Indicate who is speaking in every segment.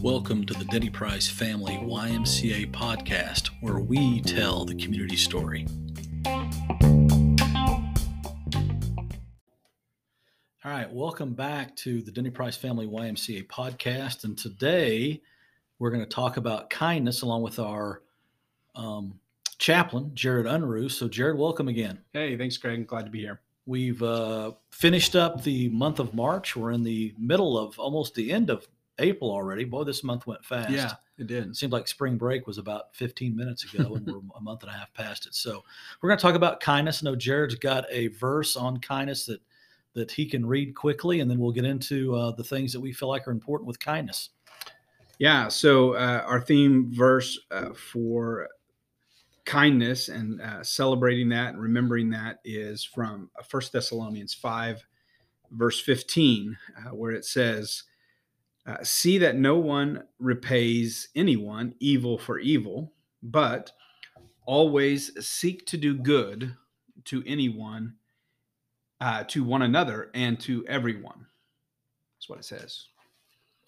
Speaker 1: Welcome to the Denny Price Family YMCA podcast, where we tell the community story. All right, welcome back to the Denny Price Family YMCA podcast. And today we're going to talk about kindness along with our um, chaplain, Jared Unruh. So, Jared, welcome again.
Speaker 2: Hey, thanks, Greg. Glad to be here.
Speaker 1: We've uh, finished up the month of March. We're in the middle of almost the end of April already. Boy, this month went fast.
Speaker 2: Yeah, it did.
Speaker 1: It seemed like spring break was about 15 minutes ago, and we're a month and a half past it. So we're going to talk about kindness. I know Jared's got a verse on kindness that that he can read quickly, and then we'll get into uh, the things that we feel like are important with kindness.
Speaker 2: Yeah. So uh, our theme verse uh, for kindness and uh, celebrating that and remembering that is from First Thessalonians five, verse 15, uh, where it says. Uh, see that no one repays anyone evil for evil, but always seek to do good to anyone, uh, to one another, and to everyone. That's what it says.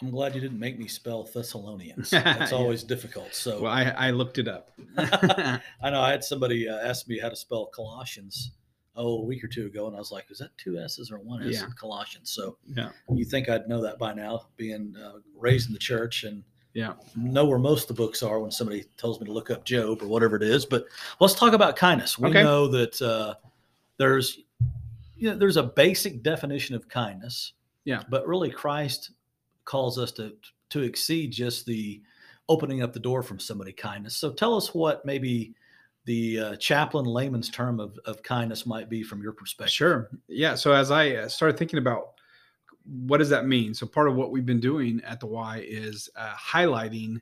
Speaker 1: I'm glad you didn't make me spell Thessalonians. That's always yeah. difficult. So,
Speaker 2: well, I, I looked it up.
Speaker 1: I know I had somebody uh, ask me how to spell Colossians oh a week or two ago, and I was like, "Is that two S's or one S yeah. in Colossians?" So yeah, you think I'd know that by now, being uh, raised in the church and
Speaker 2: yeah,
Speaker 1: know where most of the books are when somebody tells me to look up Job or whatever it is. But let's talk about kindness. We okay. know that uh, there's you know, there's a basic definition of kindness.
Speaker 2: Yeah,
Speaker 1: but really Christ calls us to to exceed just the opening up the door from somebody kindness. So tell us what maybe the uh, chaplain layman's term of, of kindness might be from your perspective.
Speaker 2: Sure. Yeah. So as I uh, started thinking about what does that mean? So part of what we've been doing at the Y is uh, highlighting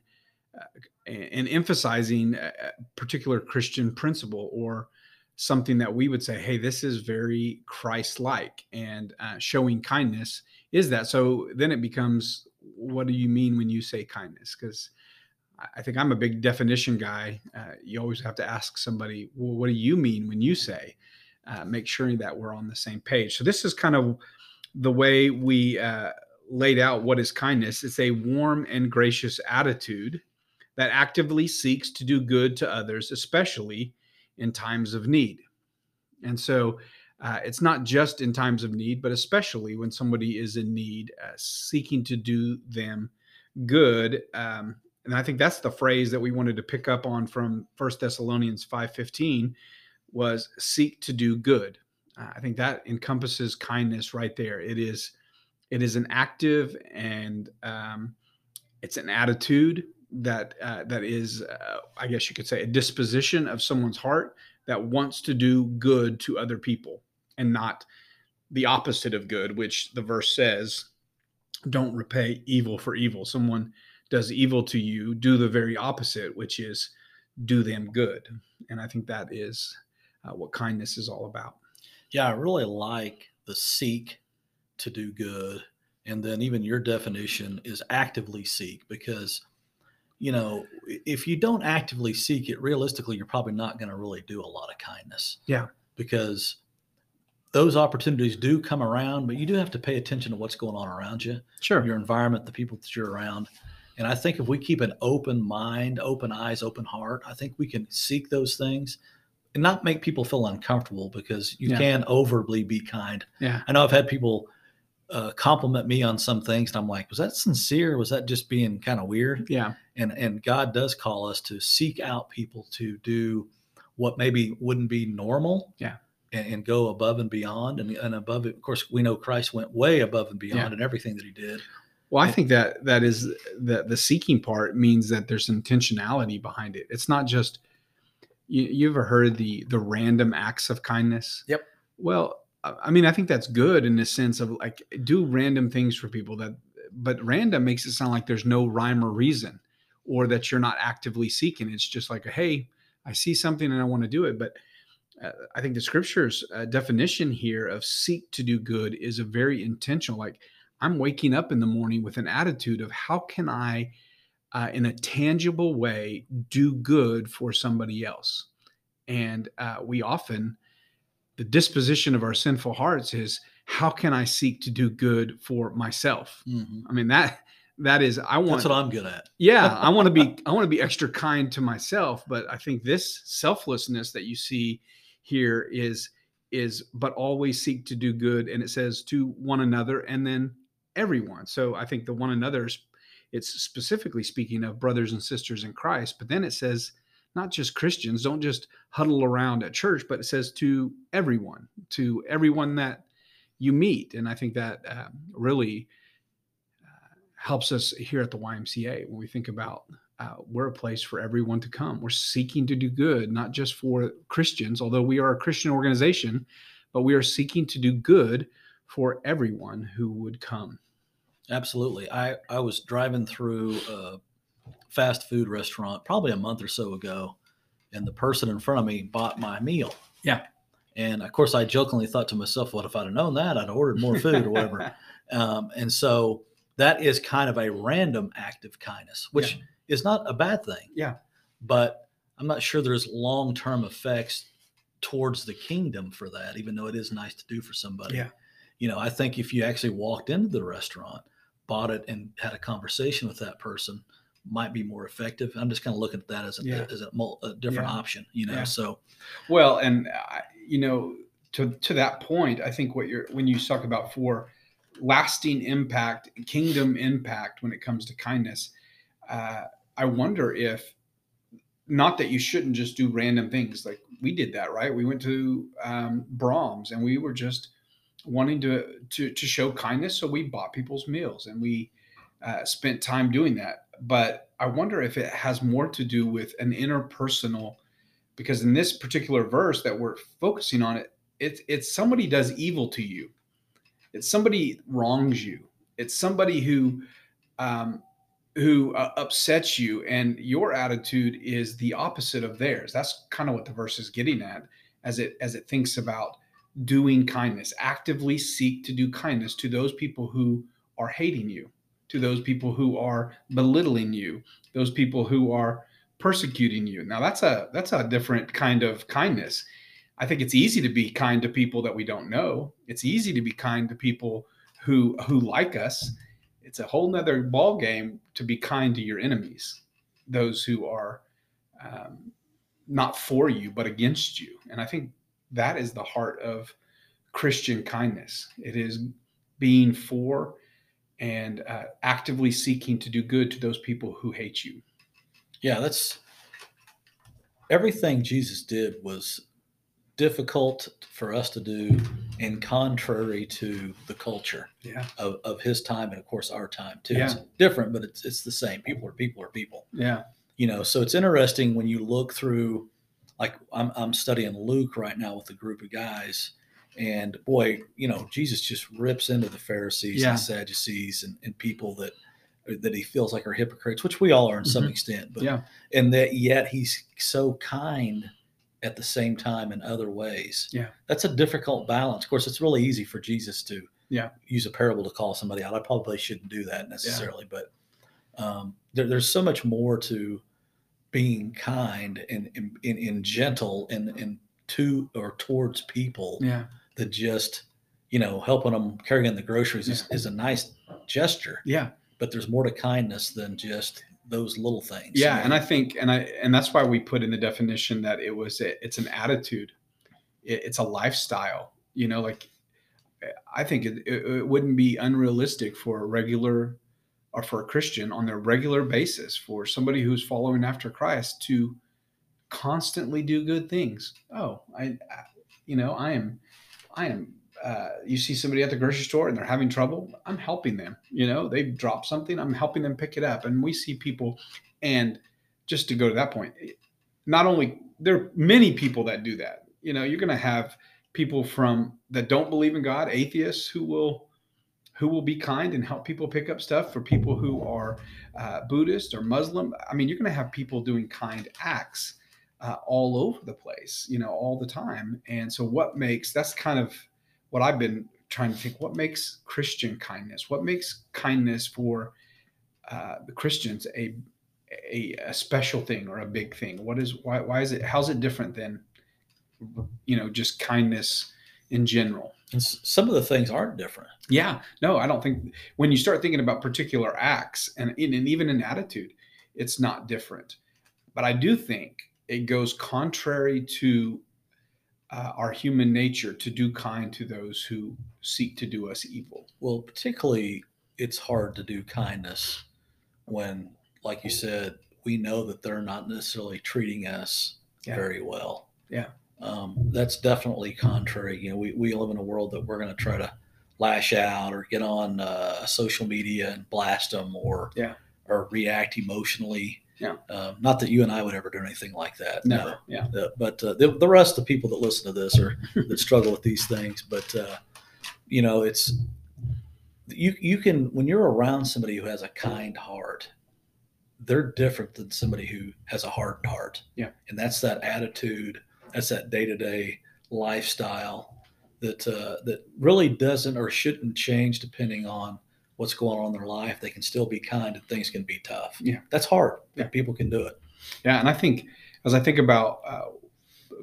Speaker 2: uh, and emphasizing a particular Christian principle or something that we would say, hey, this is very Christ-like, and uh, showing kindness is that. So then it becomes, what do you mean when you say kindness? Because I think I'm a big definition guy. Uh, you always have to ask somebody, well, what do you mean when you say? Uh, make sure that we're on the same page. So this is kind of the way we uh, laid out what is kindness. It's a warm and gracious attitude that actively seeks to do good to others, especially in times of need. And so uh, it's not just in times of need, but especially when somebody is in need, uh, seeking to do them good. Um, and I think that's the phrase that we wanted to pick up on from First Thessalonians 5:15 was seek to do good. Uh, I think that encompasses kindness right there. It is it is an active and um, it's an attitude that uh, that is, uh, I guess you could say, a disposition of someone's heart that wants to do good to other people and not the opposite of good, which the verse says, "Don't repay evil for evil." Someone does evil to you, do the very opposite, which is do them good. And I think that is uh, what kindness is all about.
Speaker 1: Yeah, I really like the seek to do good. And then even your definition is actively seek because, you know, if you don't actively seek it, realistically, you're probably not going to really do a lot of kindness.
Speaker 2: Yeah.
Speaker 1: Because those opportunities do come around, but you do have to pay attention to what's going on around you.
Speaker 2: Sure.
Speaker 1: Your environment, the people that you're around. And I think if we keep an open mind, open eyes, open heart, I think we can seek those things and not make people feel uncomfortable because you yeah. can overly be kind.
Speaker 2: Yeah.
Speaker 1: I know I've had people uh, compliment me on some things, and I'm like, was that sincere? Was that just being kind of weird?
Speaker 2: Yeah.
Speaker 1: And and God does call us to seek out people to do what maybe wouldn't be normal.
Speaker 2: Yeah.
Speaker 1: And, and go above and beyond, and, and above it. Of course, we know Christ went way above and beyond yeah. in everything that He did.
Speaker 2: Well, I think that that is the the seeking part means that there's intentionality behind it. It's not just you, you ever heard the the random acts of kindness?
Speaker 1: Yep.
Speaker 2: Well, I mean, I think that's good in the sense of like do random things for people that, but random makes it sound like there's no rhyme or reason, or that you're not actively seeking. It's just like, a, hey, I see something and I want to do it. But uh, I think the scripture's uh, definition here of seek to do good is a very intentional. Like I'm waking up in the morning with an attitude of how can I, uh, in a tangible way, do good for somebody else. And uh, we often, the disposition of our sinful hearts is, how can I seek to do good for myself?
Speaker 1: Mhm.
Speaker 2: I mean that that is I want
Speaker 1: That's what I'm good at.
Speaker 2: yeah i want to be i want to be extra kind to myself but i think this selflessness that you see here is is but always seek to do good and it says to one another and then everyone. So i think the one another's it's specifically speaking of brothers and sisters in christ but then it says not just christians don't just huddle around at church but it says to everyone to everyone that you meet. And i think that uh, really helps us here at the YMCA when we think about uh, we're a place for everyone to come. We're seeking to do good, not just for Christians, although we are a Christian organization, but we are seeking to do good for everyone who would come.
Speaker 1: Absolutely. I, I was driving through a fast food restaurant probably a month or so ago, and the person in front of me bought my meal.
Speaker 2: Yeah.
Speaker 1: And of course, I jokingly thought to myself, what if I'd have known that? I'd have ordered more food or whatever. Um, and so that is kind of a random act of kindness, which is not a bad thing.
Speaker 2: Yeah.
Speaker 1: But I'm not sure there's long term effects towards the kingdom for that, even though it is nice to do for somebody.
Speaker 2: Yeah.
Speaker 1: You know, I think if you actually walked into the restaurant, bought it, and had a conversation with that person, might be more effective. I'm just kind of looking at that as a,
Speaker 2: Yeah.
Speaker 1: as a, a different
Speaker 2: Yeah.
Speaker 1: option, you know.
Speaker 2: Yeah.
Speaker 1: So
Speaker 2: Well, and I you know, to to that point, I think what you're when you talk about for lasting impact, kingdom impact when it comes to kindness, uh, I wonder if not that you shouldn't just do random things like we did that, right? We went to um, Braum's and we were just wanting to to to show kindness, so we bought people's meals and we uh, spent time doing that. But I wonder if it has more to do with an interpersonal because in this particular verse that we're focusing on it it's it's somebody does evil to you it's somebody wrongs you it's somebody who um, who uh, upsets you and your attitude is the opposite of theirs that's kind of what the verse is getting at as it as it thinks about doing kindness actively seek to do kindness to those people who are hating you to those people who are belittling you those people who are persecuting you. Now that's a that's a different kind of kindness. I think it's easy to be kind to people that we don't know. It's easy to be kind to people who who like us. It's a whole nother ball game to be kind to your enemies, those who are um, not for you but against you. And I think that is the heart of Christian kindness. It is being for and uh, actively seeking to do good to those people who hate you.
Speaker 1: Yeah, that's everything Jesus did was difficult for us to do and contrary to the culture
Speaker 2: Yeah.
Speaker 1: of, of his time and of course our time too.
Speaker 2: Yeah.
Speaker 1: It's different, but it's it's the same. People are people are people.
Speaker 2: Yeah.
Speaker 1: You know, so it's interesting when you look through like I'm I'm studying Luke right now with a group of guys. And boy, you know, Jesus just rips into the Pharisees
Speaker 2: Yeah.
Speaker 1: and Sadducees and, and people that that he feels like are hypocrites, which we all are in some
Speaker 2: Mhm.
Speaker 1: extent. But
Speaker 2: Yeah.
Speaker 1: and that yet he's so kind at the same time in other ways.
Speaker 2: Yeah.
Speaker 1: That's a difficult balance. Of course, it's really easy for Jesus to
Speaker 2: Yeah.
Speaker 1: use a parable to call somebody out. I probably shouldn't do that necessarily, but um, there, there's so much more to being kind and, and, and, gentle and, and to or towards people
Speaker 2: Yeah.
Speaker 1: that just, you know, helping them carrying in the groceries is, is a nice gesture,
Speaker 2: Yeah.
Speaker 1: but there's more to kindness than just those little things.
Speaker 2: Yeah. And I think, and I, and that's why we put in the definition that it was, it's an attitude. It, it's a lifestyle, you know, like I think it, it, it wouldn't be unrealistic for a regular or for a Christian on their regular basis, for somebody who's following after Christ to constantly do good things. Oh, I, I you know, I am, I am, uh, you see somebody at the grocery store and they're having trouble. I'm helping them, you know, they've dropped something. I'm helping them pick it up. And we see people, and just to go to that point, not only there are many people that do that, you know, you're going to have people from that don't believe in God, atheists who will who will be kind and help people pick up stuff for people who are uh, Buddhist or Muslim. I mean, you're going to have people doing kind acts uh, all over the place, you know, all the time. And so, what makes that's kind of what I've been trying to think. What makes Christian kindness? What makes kindness for uh, the Christians a, a a special thing or a big thing? What is why why is it? How's it different than you know just kindness in general.
Speaker 1: And some of the things aren't different.
Speaker 2: Yeah, no, I don't think when you start thinking about particular acts and, and even in attitude, it's not different. But I do think it goes contrary to uh, our human nature to do kind to those who seek to do us evil.
Speaker 1: Well, particularly, it's hard to do kindness when, like you said, we know that they're not necessarily treating us
Speaker 2: Yeah.
Speaker 1: very well.
Speaker 2: Yeah.
Speaker 1: Um, that's definitely contrary. You know, we, we live in a world that we're going to try to lash out or get on uh, social media and blast them or
Speaker 2: Yeah.
Speaker 1: or react emotionally.
Speaker 2: Yeah.
Speaker 1: Um, not that you and I would ever do anything like that.
Speaker 2: Never. Yeah.
Speaker 1: Uh, but uh, the, the rest of the people that listen to this or that struggle with these things. But uh, you know, it's you you can when you're around somebody who has a kind heart, they're different than somebody who has a hardened heart.
Speaker 2: Yeah.
Speaker 1: and that's that attitude. That's that day to day lifestyle that uh, that really doesn't or shouldn't change depending on what's going on in their life. They can still be kind and things can be tough.
Speaker 2: Yeah.
Speaker 1: that's hard.
Speaker 2: Yeah.
Speaker 1: people can do it.
Speaker 2: Yeah, and I think as I think about uh,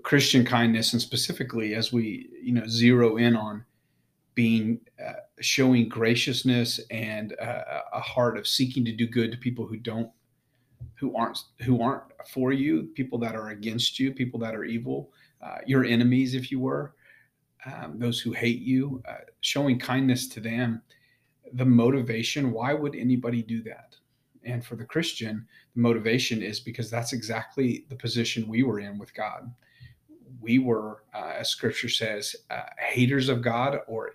Speaker 2: Christian kindness, and specifically as we you know zero in on being uh, showing graciousness and uh, a heart of seeking to do good to people who don't who aren't who aren't for you, people that are against you, people that are evil, uh, your enemies, if you were, um, those who hate you, uh, showing kindness to them. The motivation, why would anybody do that? And for the Christian, the motivation is because that's exactly the position we were in with God. We were, uh, as scripture says, uh, haters of God, or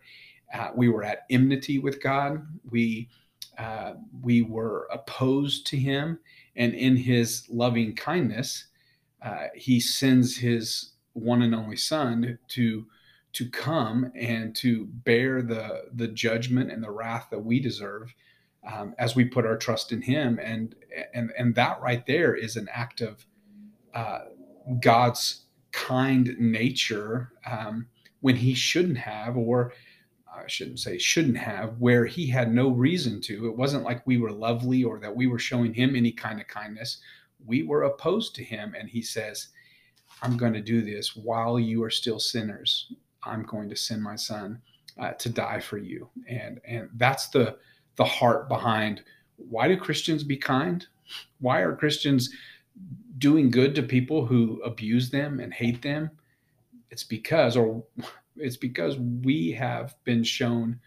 Speaker 2: uh, we were at enmity with God. We, uh, we were opposed to Him. And in His loving kindness, uh, He sends His one and only Son to to come and to bear the the judgment and the wrath that we deserve um, as we put our trust in him. And and and that right there is an act of uh, god's kind nature um, when he shouldn't have or i shouldn't say shouldn't have where he had no reason to. It wasn't like we were lovely or that we were showing him any kind of kindness. We were opposed to him and he says i'm going to do this while you are still sinners i'm going to send my son uh, to die for you and and that's the the heart behind why do Christians be kind? Why are Christians doing good to people who abuse them and hate them? It's because, or it's because we have been shown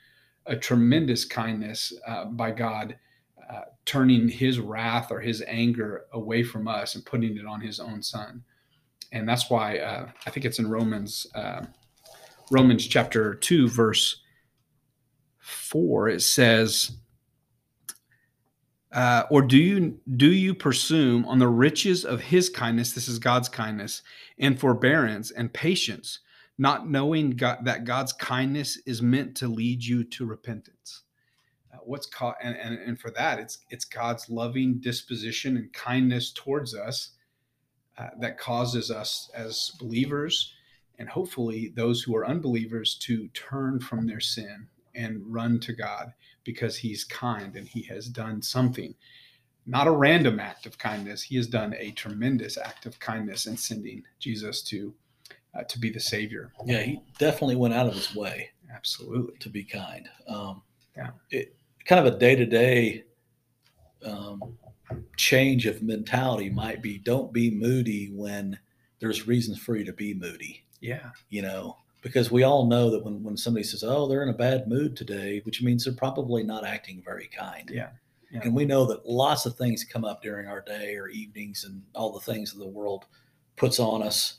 Speaker 2: a tremendous kindness uh, by God, uh, turning His wrath or His anger away from us and putting it on His own Son. And that's why uh, I think it's in Romans, uh, Romans chapter two, verse four. It says uh, or do you do you presume on the riches of his kindness this is god's kindness and forbearance and patience not knowing God, that god's kindness is meant to lead you to repentance uh, what's caught and, and, and for that it's it's god's loving disposition and kindness towards us uh, that causes us as believers and hopefully those who are unbelievers to turn from their sin and run to god because he's kind and he has done something. Not a random act of kindness. He has done a tremendous act of kindness in sending Jesus to uh, to be the Savior.
Speaker 1: Yeah, he definitely went out of his way
Speaker 2: Absolutely.
Speaker 1: to be kind. Um,
Speaker 2: Yeah.
Speaker 1: It kind of a day to day change of mentality might be don't be moody when there's reasons for you to be moody.
Speaker 2: Yeah.
Speaker 1: You know, because we all know that when, when somebody says, oh, they're in a bad mood today, which means they're probably not acting very kind.
Speaker 2: Yeah. Yeah.
Speaker 1: And we know that lots of things come up during our day or evenings and all the things that the world puts on us.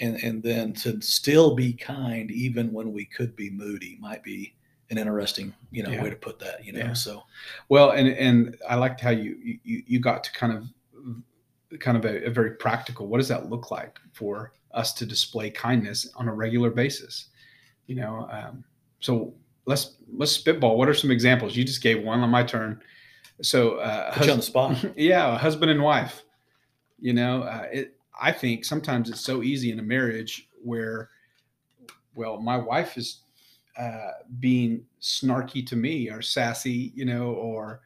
Speaker 1: And, and then to still be kind, even when we could be moody, might be an interesting, you know,
Speaker 2: Yeah.
Speaker 1: way to put that, you know?
Speaker 2: Yeah.
Speaker 1: So,
Speaker 2: Well, and and I liked how you you you got to kind of kind of a, a very practical. What does that look like for us to display kindness on a regular basis? You know, um, so let's let's spitball. What are some examples? You just gave one on my turn. So uh,
Speaker 1: you on the spot.
Speaker 2: yeah, a husband and wife. You know, uh, it. I think sometimes it's so easy in a marriage where, well, my wife is uh, being snarky to me or sassy, you know, or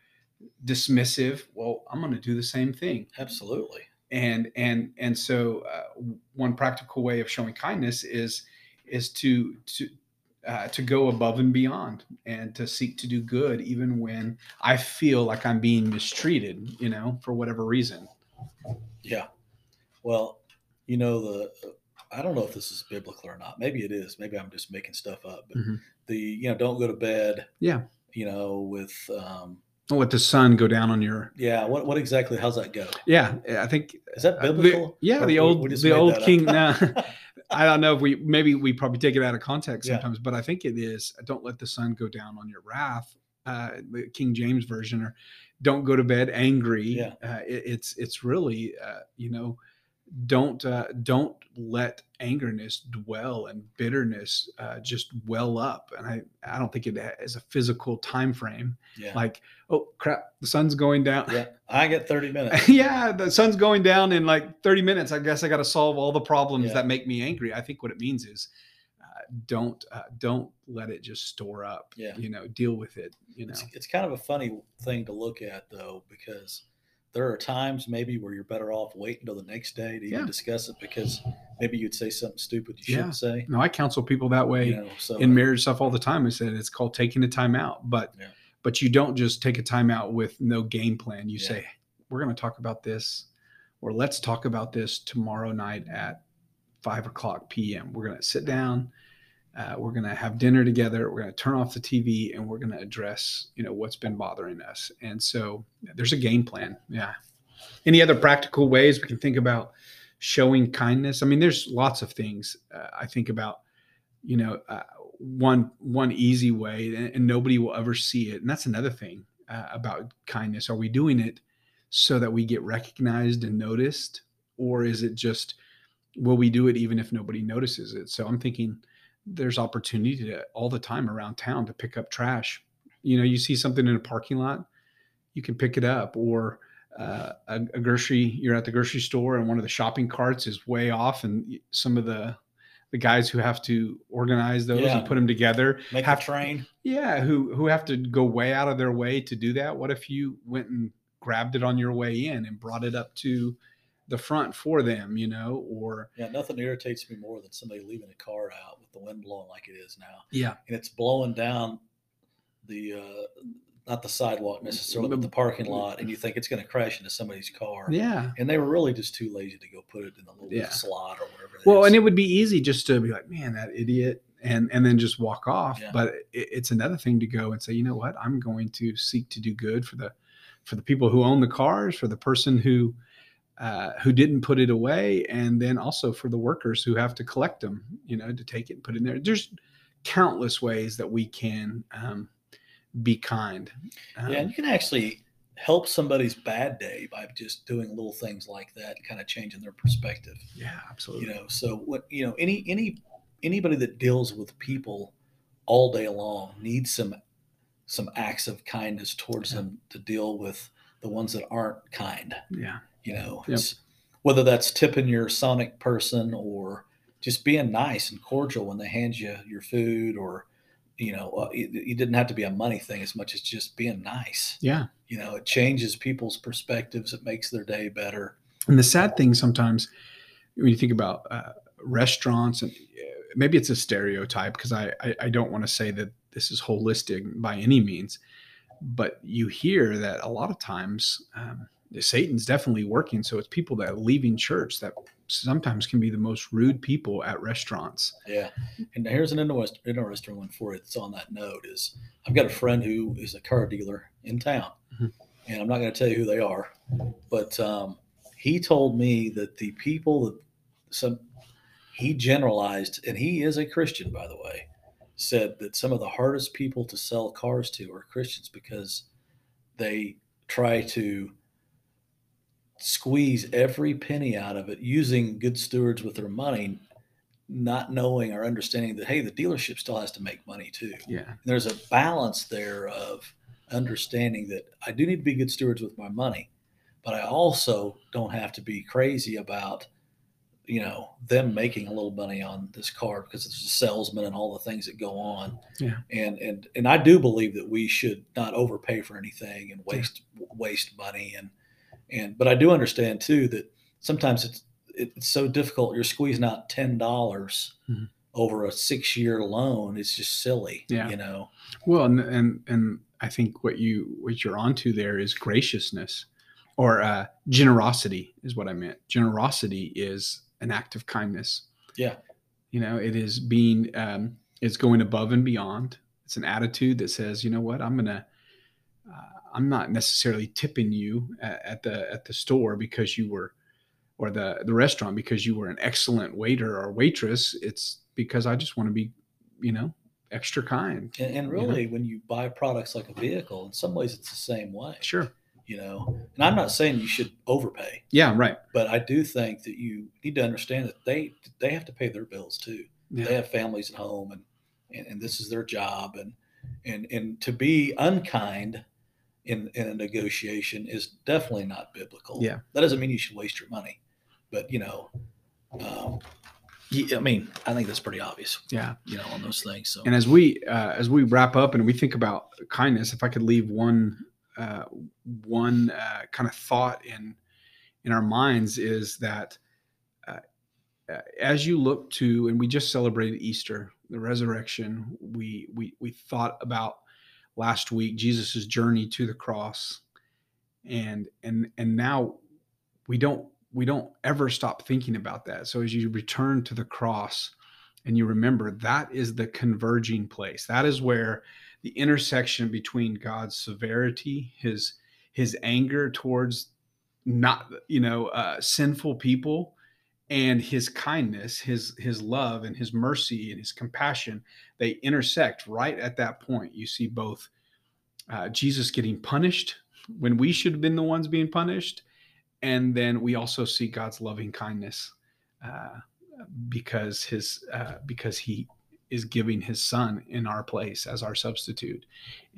Speaker 2: dismissive. Well, I'm going to do the same thing,
Speaker 1: Absolutely.
Speaker 2: And and and so uh, one practical way of showing kindness is is to to uh, to go above and beyond and to seek to do good even when I feel like I'm being mistreated, you know, for whatever reason.
Speaker 1: Yeah. Well, you know the I don't know if this is biblical or not. Maybe it is. Maybe I'm just making stuff up. But
Speaker 2: Mhm.
Speaker 1: the you know don't go to bed.
Speaker 2: Yeah.
Speaker 1: You know with um,
Speaker 2: Don't let the sun go down on your.
Speaker 1: yeah. What what exactly? How's that go?
Speaker 2: Yeah, I think
Speaker 1: Is that
Speaker 2: uh, the-
Speaker 1: biblical?
Speaker 2: yeah,
Speaker 1: Or
Speaker 2: the old the old king. Now, I don't know if we maybe we probably take it out of context
Speaker 1: Yeah.
Speaker 2: sometimes, but I think it is. Don't let the sun go down on your wrath. Uh, the King James version, or don't go to bed angry.
Speaker 1: Yeah.
Speaker 2: Uh, it, it's it's really uh, you know don't uh, don't let angerness dwell and bitterness uh, just well up. And I I don't think it has a physical time frame
Speaker 1: yeah.
Speaker 2: like oh crap the sun's going down.
Speaker 1: yeah. I get 30 minutes.
Speaker 2: yeah, the sun's going down in like 30 minutes. I guess I got to solve all the problems
Speaker 1: Yeah.
Speaker 2: that make me angry. I think what it means is uh, don't uh, don't let it just store up.
Speaker 1: Yeah.
Speaker 2: You know, deal with it. You know.
Speaker 1: It's, it's kind of a funny thing to look at though, because there are times maybe where you're better off waiting until the next day to even
Speaker 2: Yeah.
Speaker 1: discuss it because maybe you'd say something stupid you
Speaker 2: Yeah.
Speaker 1: shouldn't say.
Speaker 2: No, I counsel people that way
Speaker 1: You know, so
Speaker 2: in uh, marriage stuff all the time. I said it's called taking a time out, but
Speaker 1: Yeah.
Speaker 2: but you don't just take a time out with no game plan. You say we're going to talk about this, or let's talk about this tomorrow night at five o'clock p.m. We're going to sit down. Uh, we're going to have dinner together. We're going to turn off the TV and we're going to address, you know, what's been bothering us. And so there's a game plan. Yeah. Any other practical ways we can think about showing kindness? I mean, there's lots of things uh, I think about. You know, uh, one one easy way, and, and nobody will ever see it. And that's another thing uh, about kindness. Are we doing it so that we get recognized and noticed, or is it just will we do it even if nobody notices it? So I'm thinking there's opportunity to, all the time around town to pick up trash. You know, you see something in a parking lot, you can pick it up, or uh, a, a grocery. You're at the grocery store, and one of the shopping carts is way off, and some of the the guys who have to organize those
Speaker 1: Yeah.
Speaker 2: and put them together
Speaker 1: make
Speaker 2: have
Speaker 1: train.
Speaker 2: yeah, who who have to go way out of their way to do that. What if you went and grabbed it on your way in and brought it up to the front for them, you know, or
Speaker 1: Yeah, nothing irritates me more than somebody leaving a car out with the wind blowing like it is now,
Speaker 2: yeah,
Speaker 1: and it's blowing down the uh, not the sidewalk necessarily, but
Speaker 2: The-
Speaker 1: parking lot, and you think it's going to crash into somebody's car.
Speaker 2: yeah.
Speaker 1: And they were really just too lazy to go put it in the little
Speaker 2: Yeah.
Speaker 1: slot or whatever.
Speaker 2: Well,
Speaker 1: is.
Speaker 2: and it would be easy just to be like, man, that idiot, and and then just walk off.
Speaker 1: Yeah.
Speaker 2: But it, it's another thing to go and say, you know what, I'm going to seek to do good for the for the people who own the cars, for the person who uh, who didn't put it away, and then also for the workers who have to collect them, you know, to take it and put it in there. There's countless ways that we can um, be kind. Um,
Speaker 1: yeah, and you can actually help somebody's bad day by just doing little things like that, and kind of changing their perspective.
Speaker 2: yeah, absolutely.
Speaker 1: you know so what you know any any anybody that deals with people all day long needs some some acts of kindness towards
Speaker 2: Yeah.
Speaker 1: them to deal with the ones that aren't kind
Speaker 2: yeah,
Speaker 1: you know?
Speaker 2: Yep.
Speaker 1: it's, whether that's tipping your sonic person or just being nice and cordial when they hand you your food or you know uh, it, it didn't have to be a money thing as much as just being nice.
Speaker 2: Yeah.
Speaker 1: you know it changes people's perspectives. It makes their day better.
Speaker 2: And the sad thing sometimes when you think about uh, restaurants and uh, maybe it's a stereotype because I, I I don't want to say that this is holistic by any means, but you hear that a lot of times um, Satan's definitely working. So it's people that are leaving church that sometimes can be the most rude people at restaurants.
Speaker 1: Yeah, and here's an interesting one for you. That's on that note is I've got a friend who is a car dealer in town,
Speaker 2: Mhm.
Speaker 1: and I'm not going to tell you who they are, but um, he told me that the people that some he generalized, and he is a Christian by the way, said that some of the hardest people to sell cars to are Christians because they try to squeeze every penny out of it using good stewards with their money not knowing or understanding that hey the dealership still has to make money too
Speaker 2: Yeah.
Speaker 1: and there's a balance there of understanding that i do need to be good stewards with my money but i also don't have to be crazy about you know them making a little money on this car because it's a salesman and all the things that go on
Speaker 2: Yeah.
Speaker 1: and and and i do believe that we should not overpay for anything and waste waste money and and but i do understand too that sometimes it's it's so difficult you're squeezing out ten dollars
Speaker 2: Mhm.
Speaker 1: over a six year loan It's just silly.
Speaker 2: Yeah.
Speaker 1: You know,
Speaker 2: Well, and and and I think what you what you're onto there is graciousness, or uh, generosity is what I meant. Generosity is an act of kindness.
Speaker 1: Yeah.
Speaker 2: You know, it is being um, it's going above and beyond. It's an attitude that says, you know what, I'm gonna. Uh, I'm not necessarily tipping you at, at the at the store because you were, or the the restaurant because you were an excellent waiter or waitress. It's because I just want to be, you know, extra kind.
Speaker 1: and, and
Speaker 2: You know?
Speaker 1: really, when you buy products like a vehicle, in some ways it's the same way.
Speaker 2: Sure.
Speaker 1: You know, and I'm not saying you should overpay,
Speaker 2: Yeah. Right.
Speaker 1: but I do think that you need to understand that they they have to pay their bills too.
Speaker 2: Yeah.
Speaker 1: They have families at home, and, and and this is their job, and and and to be unkind in in a negotiation is definitely not biblical.
Speaker 2: Yeah.
Speaker 1: that doesn't mean you should waste your money, but you know, um, I mean, I think that's pretty obvious.
Speaker 2: Yeah.
Speaker 1: You know, on those things. So
Speaker 2: And as we uh, as we wrap up and we think about kindness, if I could leave one uh, one uh, kind of thought in in our minds is that uh, uh, as you look to and we just celebrated Easter, the resurrection. We we we thought about last week Jesus's journey to the cross, and and and now we don't we don't ever stop thinking about that. So as you return to the cross and you remember that is the converging place. That is where the intersection between God's severity, his his anger towards not you know uh, sinful people, and his kindness, his his love, and his mercy and his compassion, they intersect right at that point. You see both uh, Jesus getting punished when we should have been the ones being punished, and then we also see God's loving kindness uh, because his uh, because he is giving his son in our place as our substitute.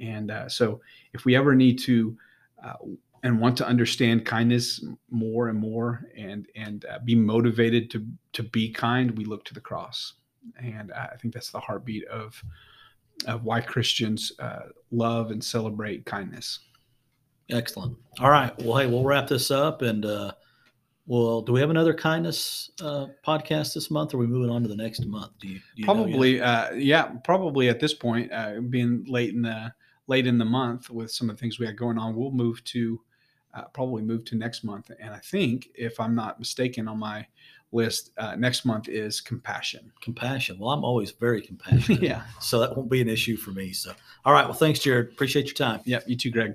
Speaker 2: And uh, so, if we ever need to uh, and want to understand kindness more and more, and and uh, be motivated to to be kind, we look to the cross. And I think that's the heartbeat of of why Christians uh, love and celebrate kindness.
Speaker 1: excellent. All right. Well, hey, we'll wrap this up, and uh, well, do we have another kindness uh, podcast this month? Or are we moving on to the next month? Do you, do you
Speaker 2: probably uh yeah probably at this point uh being late in the late in the month with some of the things we had going on we'll move to uh, probably move to next month and i think if i'm not mistaken on my list uh, next month is compassion
Speaker 1: compassion. Well, I'm always very compassionate.
Speaker 2: yeah
Speaker 1: So that won't be an issue for me. So, all right. Well, thanks, Jared. Appreciate your time.
Speaker 2: yeah you too greg